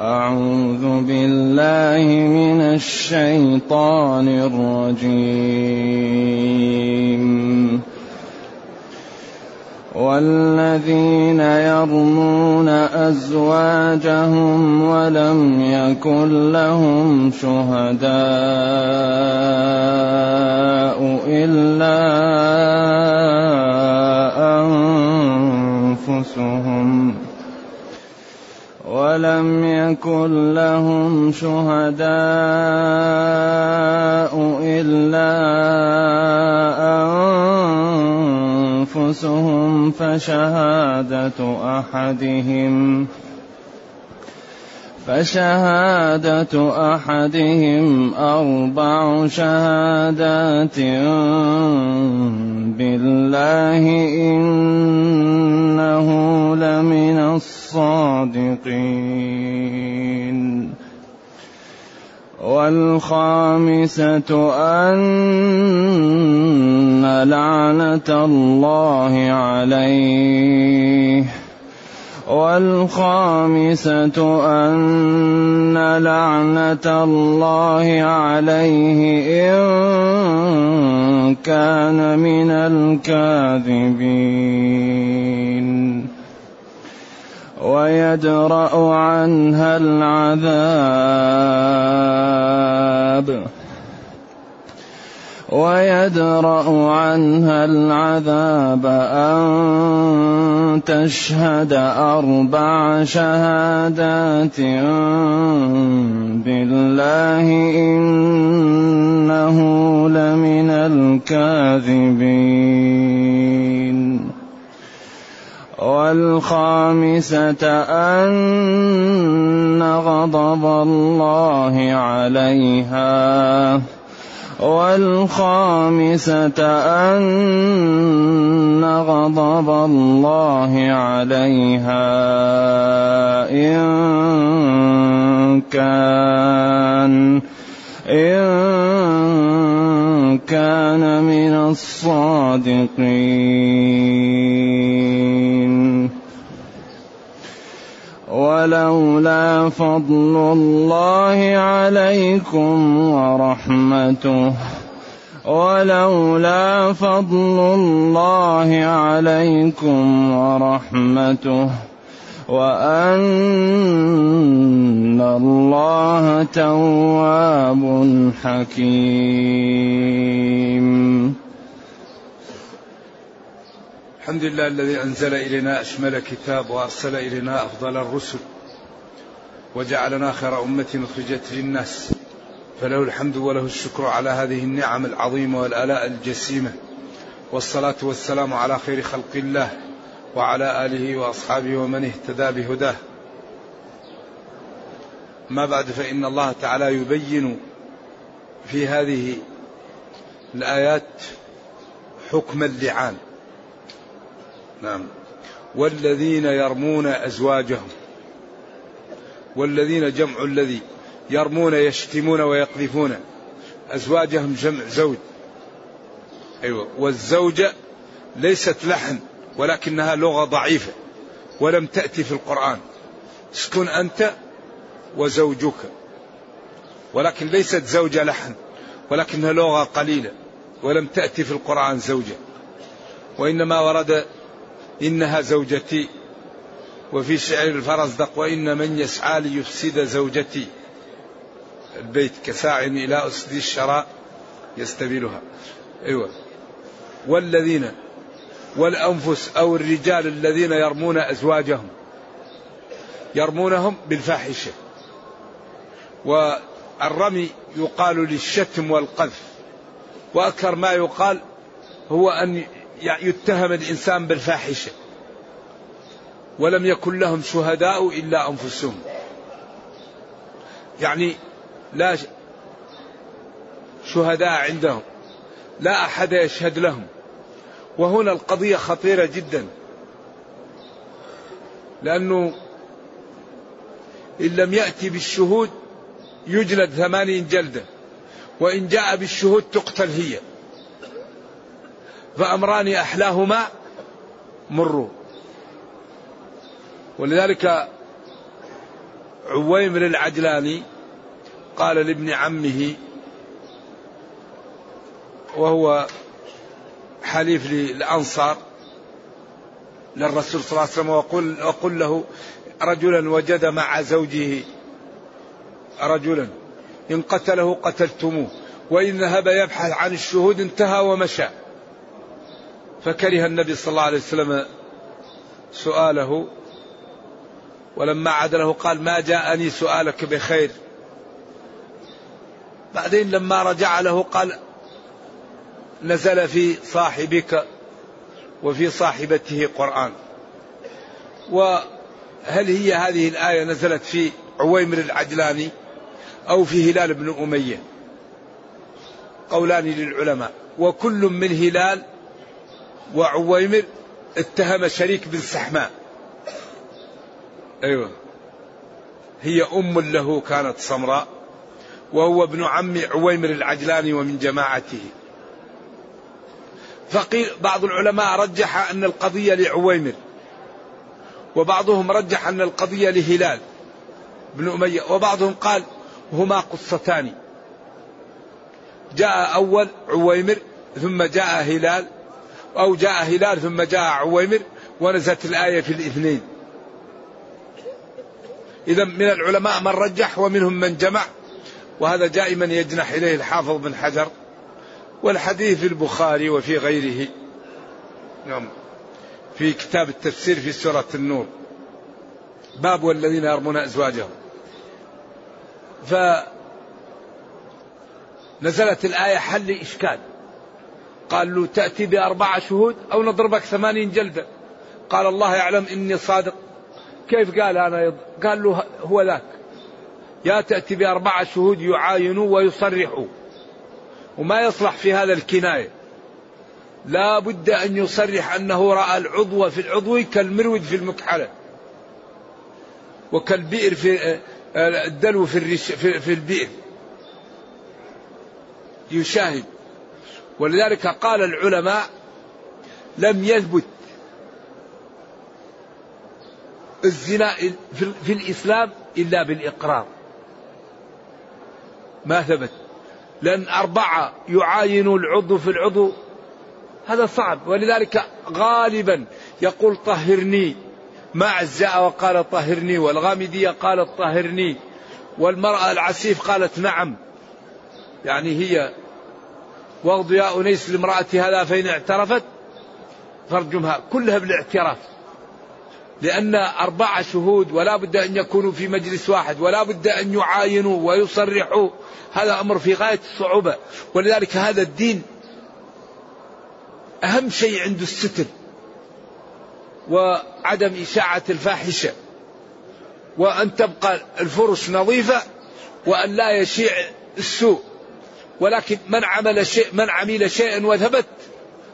أعوذ بالله من الشيطان الرجيم. والذين يرمون أزواجهم ولم يكن لهم شهداء إلا أنفسهم. ولم يكن لهم شهداء إلا أنفسهم فشهادة أحدهم فشهادة أحدهم أربع شهادات بالله إنه لمن الصادقين. والخامسة أن لعنة الله عليه. والخامسة أن لعنة الله عليه إن كان من الكاذبين. ويدرأ عنها العذاب. ويدرأ عنها العذاب أن تشهد أربع شهادات بالله إنه لمن الكاذبين. والخامسة أن غضب الله عليها. والخامسة أن غضب الله عليها إن كان إن كان من الصادقين. ولولا فضل الله عليكم ورحمته. ولولا فضل الله عليكم ورحمته. وأن الله تواب حكيم. الحمد لله الذي أنزل إلينا أشمل كتاب وأرسل إلينا أفضل الرسل. وجعلنا خير أمة أخرجت للناس. فله الحمد وله الشكر على هذه النعم العظيمة والآلاء الجسيمة. والصلاة والسلام على خير خلق الله وعلى آله وأصحابه ومن اهتدى بهداه. ما بعد فإن الله تعالى يبين في هذه الآيات حكم اللعان. نعم. والذين يرمون أزواجهم. والذين جمع الذي يرمون يشتمون ويقذفون. أزواجهم جمع زوج. أيوة. والزوجة ليست لحن ولكنها لغة ضعيفة ولم تأتي في القرآن. اسكن أنت وزوجك. ولكن ليست زوجة لحن ولكنها لغة قليلة ولم تأتي في القرآن زوجة. وإنما ورد إنها زوجتي وفي شعر الفرزدق وإن من يسعى ليفسد زوجتي. البيت كساع إلى أسد الشراء يستبيلها. أيوة. والذين والأنفس أو الرجال الذين يرمون أزواجهم يرمونهم بالفاحشة. والرمي يقال للشتم والقذف. وأكثر ما يقال هو أن يتهم الإنسان بالفاحشة. ولم يكن لهم شهداء إلا أنفسهم. يعني لا شهداء عندهم لا أحد يشهد لهم. وهنا القضية خطيرة جدا. لأنه إن لم يأتي بالشهود يجلد ثمانين جلدة وإن جاء بالشهود تقتل هي. فأمران أحلاهما مروا. ولذلك عويمر العجلاني قال لابن عمه وهو حليف للأنصار للرسول صلى الله عليه وسلم وقل, وقل له رجلا وجد مع زوجه رجلا إن قتله قتلتموه وإن ذهب يبحث عن الشهود انتهى ومشى. فكره النبي صلى الله عليه وسلم سؤاله ولما عاد له قال ما جاءني سؤالك بخير. بعدين لما رجع له قال نزل في صاحبك وفي صاحبته قرآن. وهل هي هذه الآية نزلت في عويمر العجلاني أو في هلال بن أمية؟ قولان للعلماء. وكل من هلال وعويمر اتهم شريك بن سحماء. أيوة. هي أم له كانت سمراء وهو ابن عم عويمر العجلاني ومن جماعته. فقيل بعض العلماء رجح أن القضية لعويمر وبعضهم رجح أن القضية لهلال بن أمية وبعضهم قال هما قصتان. جاء أول عويمر ثم جاء هلال أو جاء هلال ثم جاء عويمر ونزلت الآية في الاثنين. إذا من العلماء من رجح ومنهم من جمع وهذا دائما يجنح إليه الحافظ بن حجر والحديث في البخاري وفي غيره. نعم. في كتاب التفسير في سورة النور. باب والذين يرمون أزواجهم. ف نزلت الآية حل إشكال. قال له تأتي بأربعة شهود أو نضربك ثمانين جلدة. قال الله يعلم إني صادق. كيف قال أنا. قال له هو ذاك. يا تأتي بأربعة شهود يعاينوا ويصرحوا. وما يصلح في هذا الكناية. لا بد أن يصرح أنه رأى العضو في العضو كالمرود في المكحلة. وكالبئر في آه، الدلو في, الرش في, في البئر. يشاهد. ولذلك قال العلماء لم يثبت الزنا في الإسلام إلا بالإقرار. ما ثبت. لأن أربعة يعاينوا العضو في العضو هذا صعب. ولذلك غالبا يقول طهرني. ما أجزاء وقال طهرني والغامدية قالت طهرني والمرأة العسيف قالت نعم. يعني هي واغض يا أنيس لامرأة هذا فإن اعترفت فارجمها كلها بالاعتراف. لأن أربعة شهود ولا بد أن يكونوا في مجلس واحد ولا بد أن يعاينوا ويصرحوا. هذا أمر في غاية الصعوبة. ولذلك هذا الدين أهم شيء عنده الستر وعدم إشاعة الفاحشة. وأن تبقى الفرش نظيفة وأن لا يشيع السوء. ولكن من عمل شيء من عمل شيئا وثبت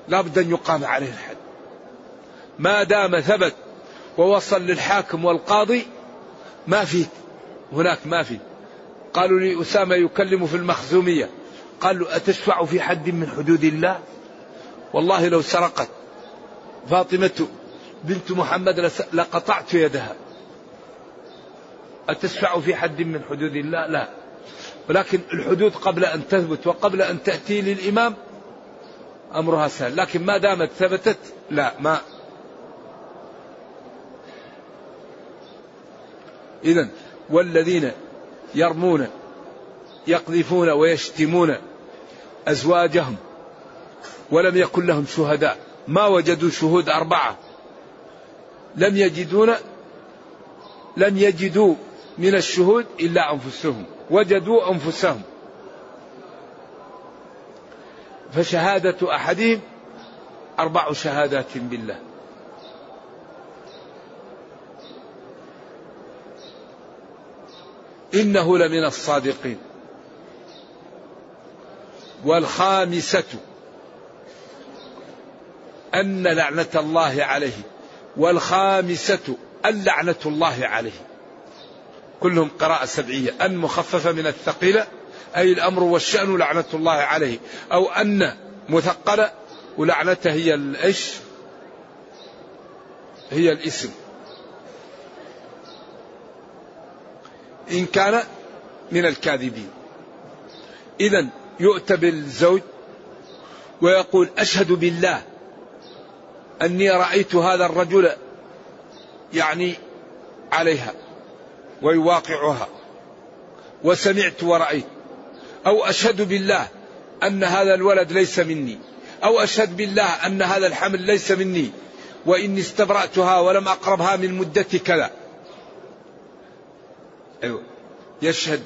لا بد أن يقام عليه الحد. ما دام ثبت ووصل للحاكم والقاضي ما في هناك ما في. قالوا لي أسامة يكلم في المخزومية. قال له أتشفع في حد من حدود الله؟ والله لو سرقت فاطمة بنت محمد لقطعت يدها. أتشفع في حد من حدود الله؟ لا. ولكن الحدود قبل أن تثبت وقبل أن تأتي للإمام أمرها سهل. لكن ما دامت ثبتت لا ما إذا والذين يرمون يقذفون ويشتمون أزواجهم ولم يكن لهم شهداء ما وجدوا شهود أربعة. لم يجدون لم يجدوا من الشهود إلا أنفسهم وجدوا أنفسهم. فشهادة أحدهم أربع شهادات بالله. إنه لمن الصادقين. والخامسة أن لعنة الله عليه. والخامسة أن لعنة الله عليه. كلهم قراءة سبعية. أن مخففة من الثقيلة أي الأمر والشأن لعنة الله عليه. أو أن مثقلة ولعنته هي الإيش؟ هي الإسم. إن كان من الكاذبين. إذا يؤتى بالزوج ويقول أشهد بالله أني رأيت هذا الرجل يعني عليها ويواقعها وسمعت ورأيت. أو أشهد بالله أن هذا الولد ليس مني. أو أشهد بالله أن هذا الحمل ليس مني. وإني استبرأتها ولم أقربها من مدة كذا. أيوة. يشهد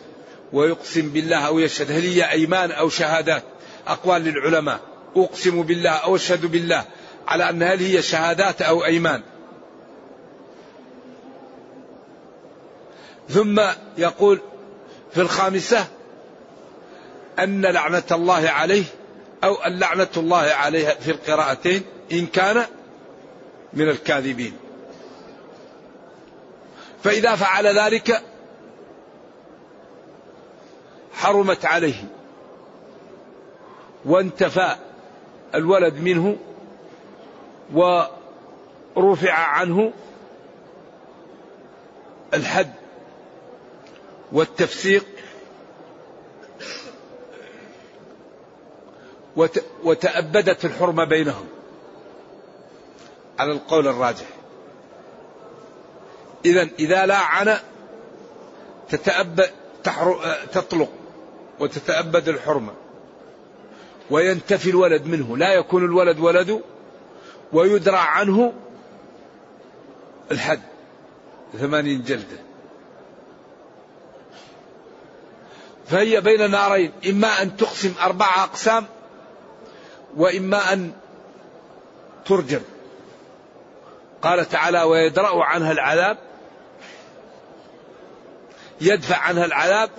ويقسم بالله أو يشهد. هل هي أيمان أو شهادات؟ أقوال للعلماء. أقسم بالله أو أشهد بالله على أن هل هي شهادات أو أيمان. ثم يقول في الخامسة أن لعنة الله عليه أو أن لعنة الله عليه في القراءتين إن كان من الكاذبين. فإذا فعل ذلك حرمت عليه. وانتفى الولد منه ورفع عنه الحد والتفسيق وتأبدت الحرمة بينهم. على القول الراجح. إذا إذا لاعن تتأبد تطلق. وتتأبد الحرمة. وينتفي الولد منه. لا يكون الولد ولده ويدرع عنه الحد. ثمانين جلدة. فهي بين نارين. إما أن تقسم أربعة أقسام وإما أن ترجم. قال تعالى ويدرأ عنها العذاب. يدفع عنها العذاب.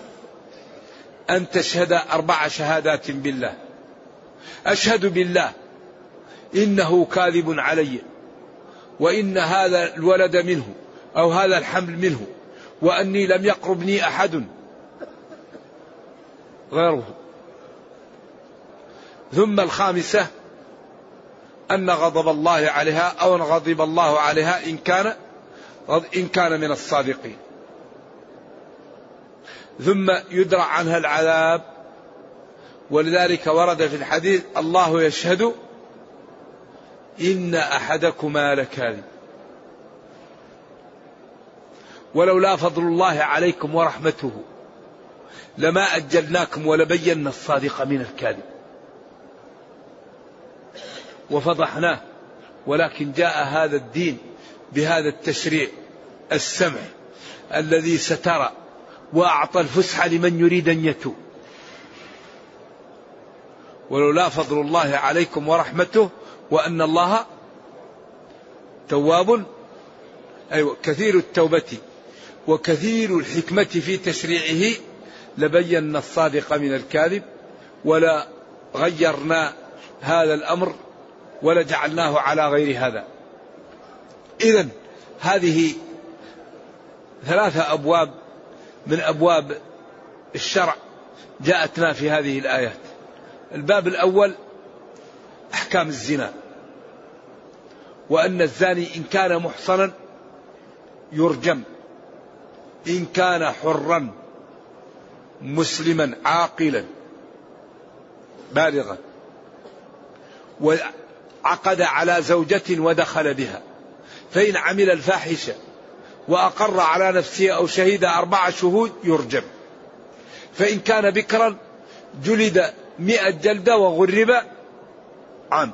أن تشهد أربع شهادات بالله. أشهد بالله. إنه كاذب علي. وإن هذا الولد منه أو هذا الحمل منه. وأني لم يقربني أحد. غيره. ثم الخامسة. أن غضب الله عليها أو أن غضب الله عليها إن كان إن كان من الصادقين. ثم يدرع عنها العذاب. ولذلك ورد في الحديث الله يشهد إن أحدكما لكاذب. ولولا فضل الله عليكم ورحمته لما أجلناكم ولبينا الصادق من الكاذب. وفضحناه ولكن جاء هذا الدين بهذا التشريع السمع الذي ستر وأعطى الفسحة لمن يريد أن يتوب. ولولا فضل الله عليكم ورحمته وأن الله تواب أيوة كثير التوبة وكثير الحكمة في تشريعه لبينا الصادق من الكاذب ولا غيرنا هذا الأمر ولا جعلناه على غير هذا. إذا هذه ثلاثة أبواب من أبواب الشرع جاءتنا في هذه الآيات. الباب الأول أحكام الزنا. وأن الزاني إن كان محصنا يرجم. إن كان حرا مسلما عاقلا بالغا. وعقد على زوجة ودخل بها. فإن عمل الفاحشة وأقر على نفسه أو شهد أربع شهود يرجم. فإن كان بكرا جلد مئة جلدة وغرب عام.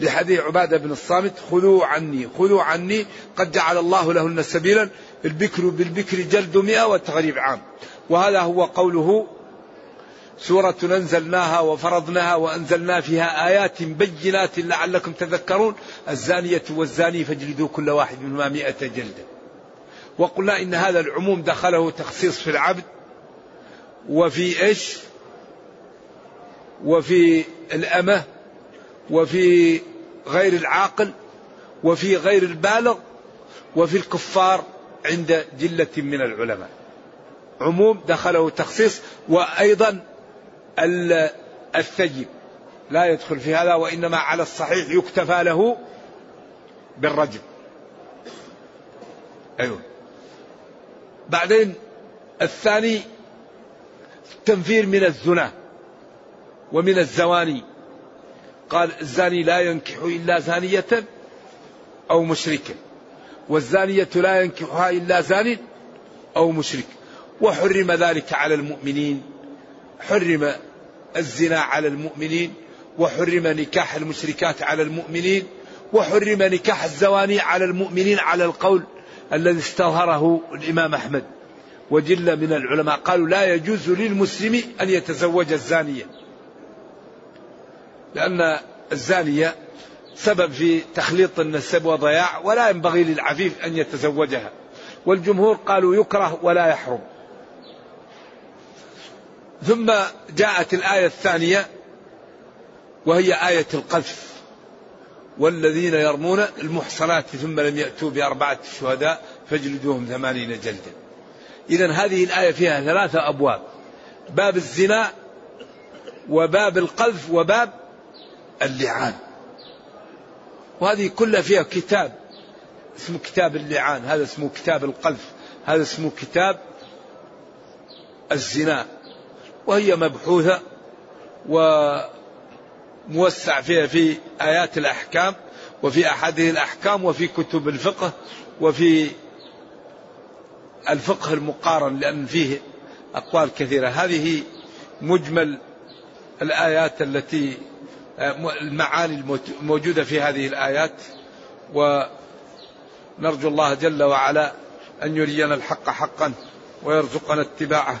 لحديث عبادة بن الصامت خذوا عني خذوا عني قد جعل الله لهن سبيلا البكر بالبكر جلد مئة والتغريب عام. وهذا هو قوله سورة أنزلناها وفرضناها وأنزلنا فيها آيات بينات لعلكم تذكرون. الزانية والزاني فاجلدوا كل واحد منهما مئة جلدة. وقلنا إن هذا العموم دخله تخصيص في العبد وفي إيش؟ وفي الأمة وفي غير العاقل وفي غير البالغ وفي الكفار عند جلة من العلماء. عموم دخله تخصيص. وأيضا الثيب لا يدخل في هذا وإنما على الصحيح يكتفى له بالرجل أيوه. بعدين الثاني التنفير من الزنا ومن الزواني. قال الزاني لا ينكح إلا زانية أو مشركة والزانية لا ينكحها إلا زان أو مشرك. وحرم ذلك على المؤمنين. حرم الزنا على المؤمنين وحرم نكاح المشركات على المؤمنين وحرم نكاح الزواني على المؤمنين على القول الذي استظهره الإمام أحمد. وجل من العلماء قالوا لا يجوز للمسلم أن يتزوج الزانية لأن الزانية سبب في تخليط النسب وضياع ولا ينبغي للعفيف أن يتزوجها. والجمهور قالوا يكره ولا يحرم. ثم جاءت الآية الثانية وهي آية القذف. والذين يرمون المحصنات ثم لم يأتوا بأربعة شهداء فاجلدوهم ثمانين جلدا. إذا هذه الآية فيها ثلاثة أبواب. باب الزنا وباب القذف وباب اللعان. وهذه كلها فيها كتاب اسمه كتاب اللعان. هذا اسمه كتاب القذف. هذا اسمه كتاب الزنا. وهي مبحوثة وموسع فيها في آيات الأحكام وفي أحاديث الأحكام وفي كتب الفقه وفي الفقه المقارن لأن فيه أقوال كثيرة. هذه مجمل الآيات التي المعاني الموجودة في هذه الآيات ونرجو الله جل وعلا أن يرينا الحق حقا ويرزقنا اتباعه.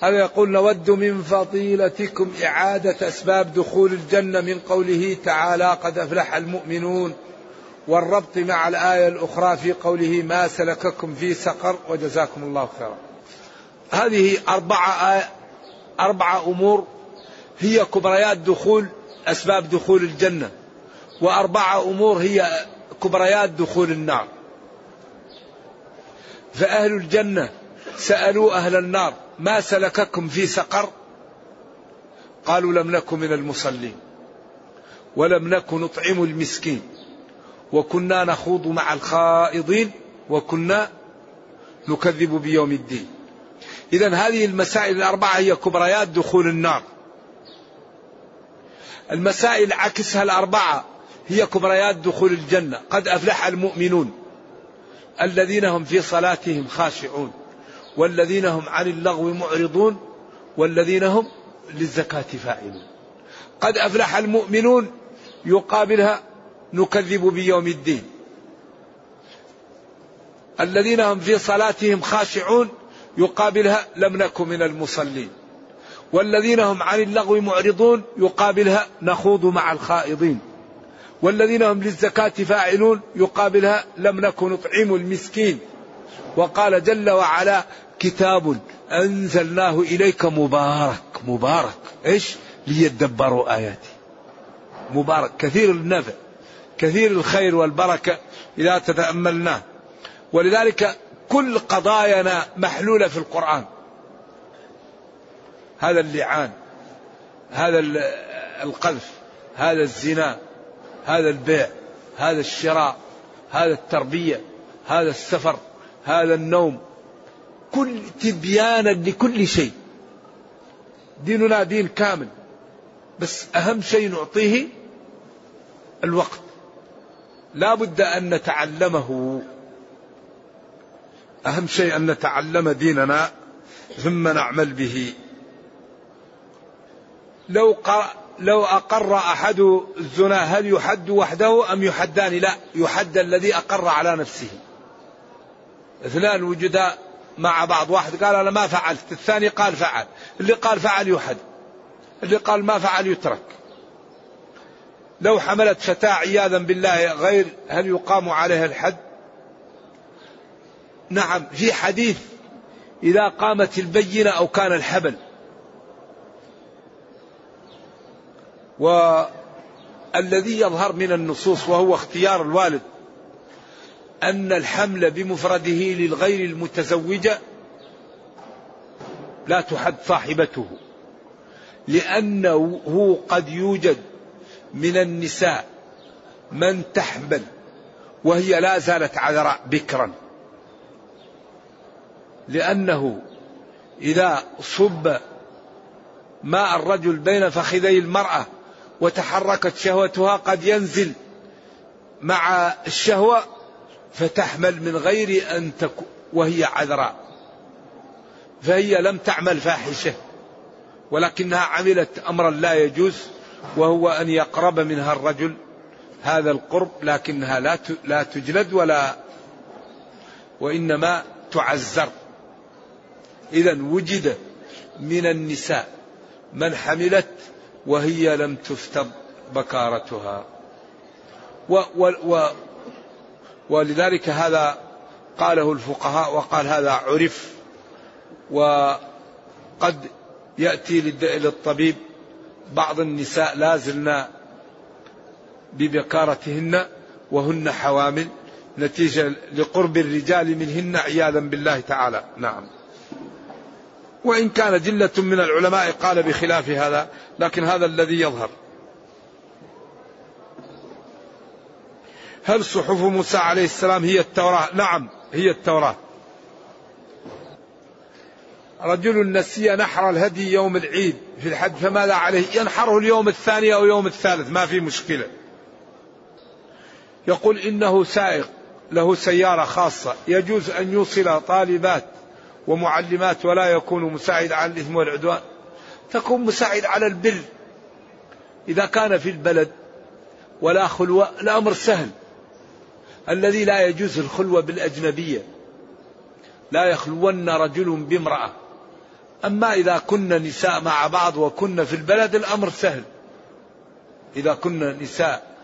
هذا يقول نود من فضيلتكم إعادة أسباب دخول الجنة من قوله تعالى قد أفلح المؤمنون والربط مع الآية الأخرى في قوله ما سلككم في سقر وجزاكم الله خيرا. هذه أربعة آية أربعة أمور هي كبريات دخول أسباب دخول الجنة وأربعة أمور هي كبريات دخول النار. فأهل الجنة سألوا أهل النار ما سلككم في سقر؟ قالوا لم نكن من المصلين. ولم نكن نطعم المسكين. وكنا نخوض مع الخائضين وكنا نكذب بيوم الدين. إذا هذه المسائل الأربعة هي كبريات دخول النار. المسائل عكسها الأربعة هي كبريات دخول الجنة. قد أفلح المؤمنون الذين هم في صلاتهم خاشعون. والذين هم عن اللغو معرضون والذين هم للزكاة فاعلون. قد أفلح المؤمنون يقابلها نكذب بيوم الدين. الذين هم في صلاتهم خاشعون يقابلها لم نكن من المصلين. والذين هم عن اللغو معرضون يقابلها نخوض مع الخائضين. والذين هم للزكاة فاعلون يقابلها لم نكن نطعم المسكين. وقال جل وعلا كتاب أنزلناه إليك مبارك مبارك. إيش؟ ليدبروا آياته مبارك. كثير النفع كثير الخير والبركة إذا تتأملناه ولذلك كل قضايانا محلولة في القرآن. هذا اللعان هذا القذف هذا الزنا هذا البيع هذا الشراء هذا التربية هذا السفر هذا النوم كل تبيانا لكل شيء. ديننا دين كامل. بس أهم شيء نعطيه الوقت. لا بد أن نتعلمه. أهم شيء أن نتعلم ديننا ثم نعمل به. لو لو أقر أحد الزنا هل يحد وحده أم يحدان؟ لا يحد الذي أقر على نفسه. اثنان وجدا مع بعض. واحد قال أنا ما فعلت الثاني قال فعل. اللي قال فعل يحد اللي قال ما فعل يترك. لو حملت فتاة عياذا بالله غير هل يقام عليها الحد؟ نعم في حديث إذا قامت البينة أو كان الحبل. الذي يظهر من النصوص وهو اختيار الوالد. أن الحمل بمفرده للغير المتزوجة لا تحد صاحبته لأنه قد يوجد من النساء من تحمل وهي لا زالت عذراء بكرا. لأنه إذا صب ماء الرجل بين فخذي المرأة وتحركت شهوتها قد ينزل مع الشهوة فتحمل من غير أن تكون وهي عذراء. فهي لم تعمل فاحشة ولكنها عملت أمرا لا يجوز وهو أن يقرب منها الرجل هذا القرب لكنها لا لا تجلد ولا وإنما تعزر. إذا وجد من النساء من حملت وهي لم تفتض بكارتها. و و و ولذلك هذا قاله الفقهاء وقال هذا عرف وقد يأتي للطبيب بعض النساء لا زلن ببكارتهن وهن حوامل نتيجة لقرب الرجال منهن عياذا بالله تعالى. نعم. وإن كان جلة من العلماء قال بخلاف هذا لكن هذا الذي يظهر. هل صحف موسى عليه السلام هي التوراة؟ نعم هي التوراة. رجل نسي نحر الهدي يوم العيد في الحج فماذا عليه؟ ينحره اليوم الثاني أو يوم الثالث ما في مشكلة. يقول إنه سائق له سيارة خاصة يجوز أن يوصل طالبات ومعلمات ولا يكون مساعد على الإثم والعدوان. تكون مساعد على البر. إذا كان في البلد ولا خلوة الأمر سهل. الذي لا يجوز الخلوة بالأجنبية. لا يخلون رجل بامرأة. أما إذا كنا نساء مع بعض وكنا في البلد الأمر سهل. إذا كنا نساء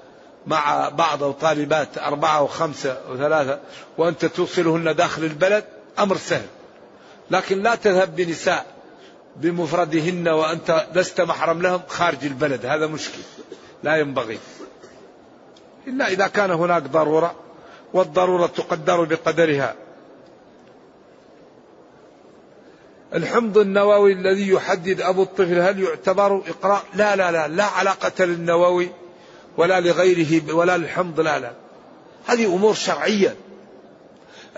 مع بعض أو طالبات أربعة أو خمسة أو ثلاثة وأنت توصلهن داخل البلد أمر سهل. لكن لا تذهب بنساء بمفردهن وأنت لست محرم لهم خارج البلد. هذا مشكل. لا ينبغي. إلا إذا كان هناك ضرورة. والضرورة تقدر بقدرها. الحمض النووي الذي يحدد أبو الطفل هل يعتبر إقراء؟ لا لا لا لا علاقة للنووي ولا لغيره ولا للحمض لا لا. هذه أمور شرعية.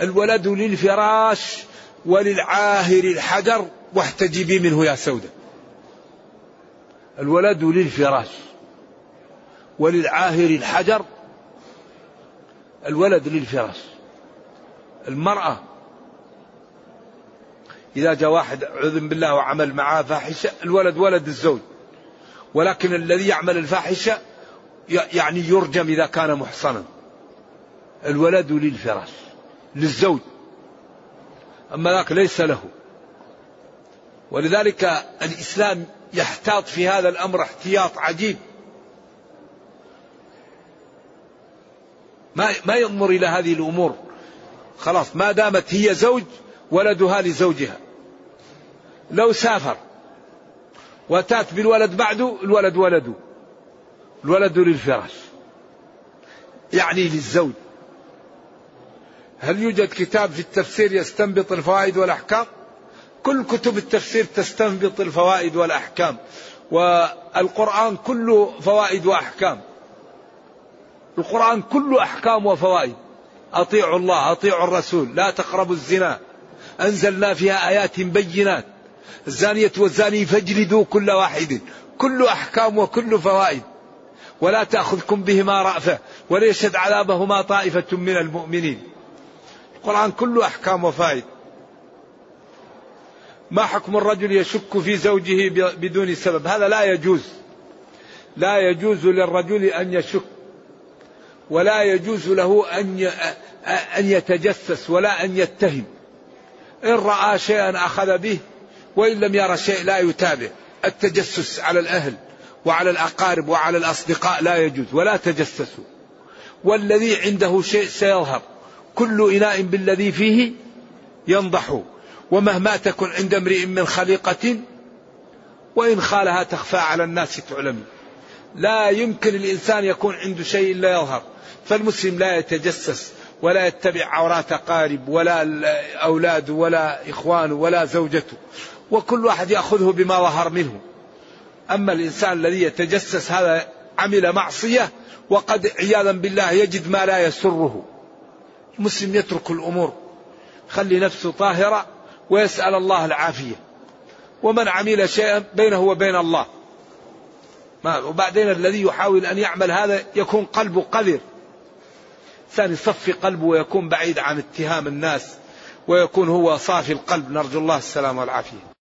الولد للفراش وللعاهر الحجر واحتجبي منه يا سودة. الولد للفراش وللعاهر الحجر الولد للفراش. المرأة إذا جاء واحد عذن بالله وعمل معاه فاحشة الولد ولد الزوج. ولكن الذي يعمل الفاحشة يعني يرجم إذا كان محصنا. الولد للفراش للزوج. أما ذاك ليس له. ولذلك الإسلام يحتاط في هذا الأمر احتياط عجيب. ما ما ينظر إلى هذه الأمور. خلاص ما دامت هي زوج ولدها لزوجها. لو سافر وتأت بالولد بعده الولد ولده الولد للفراش. يعني للزوج. هل يوجد كتاب في التفسير يستنبط الفوائد والأحكام؟ كل كتب التفسير تستنبط الفوائد والأحكام. والقرآن كله فوائد وأحكام. القرآن كله أحكام وفوائد. أطيعوا الله أطيعوا الرسول لا تقربوا الزنا. أنزلنا فيها آيات بينات. الزانية والزاني فاجلدوا كل واحد. كل أحكام وكل فوائد. ولا تأخذكم بهما رأفة وليشهد عذابهما طائفة من المؤمنين. القرآن كله أحكام وفائد ما حكم الرجل يشك في زوجه بدون سبب؟ هذا لا يجوز. لا يجوز للرجل أن يشك. ولا يجوز له أن أن يتجسس ولا أن يتهم. إن رأى شيئا أخذ به وإن لم يرى شيء لا يتابع. التجسس على الأهل وعلى الأقارب وعلى الأصدقاء لا يجوز ولا تجسسوا. والذي عنده شيء سيظهر. كل إناء بالذي فيه ينضح. ومهما تكن عند امرئ من خليقة وإن خالها تخفى على الناس تعلم. لا يمكن الإنسان يكون عنده شيء إلا يظهر. فالمسلم لا يتجسس ولا يتبع عورات أقارب ولا أولاده ولا إخوانه ولا زوجته. وكل واحد يأخذه بما ظهر منه. أما الإنسان الذي يتجسس هذا عمل معصية وقد عياذا بالله يجد ما لا يسره. المسلم يترك الأمور. خلي نفسه طاهرة ويسأل الله العافية. ومن عمل شيئا بينه وبين الله. وبعدين الذي يحاول أن يعمل هذا يكون قلبه قذر. إنسان يصفي قلبه ويكون بعيد عن اتهام الناس ويكون هو صافي القلب. نرجو الله السلامة والعافية.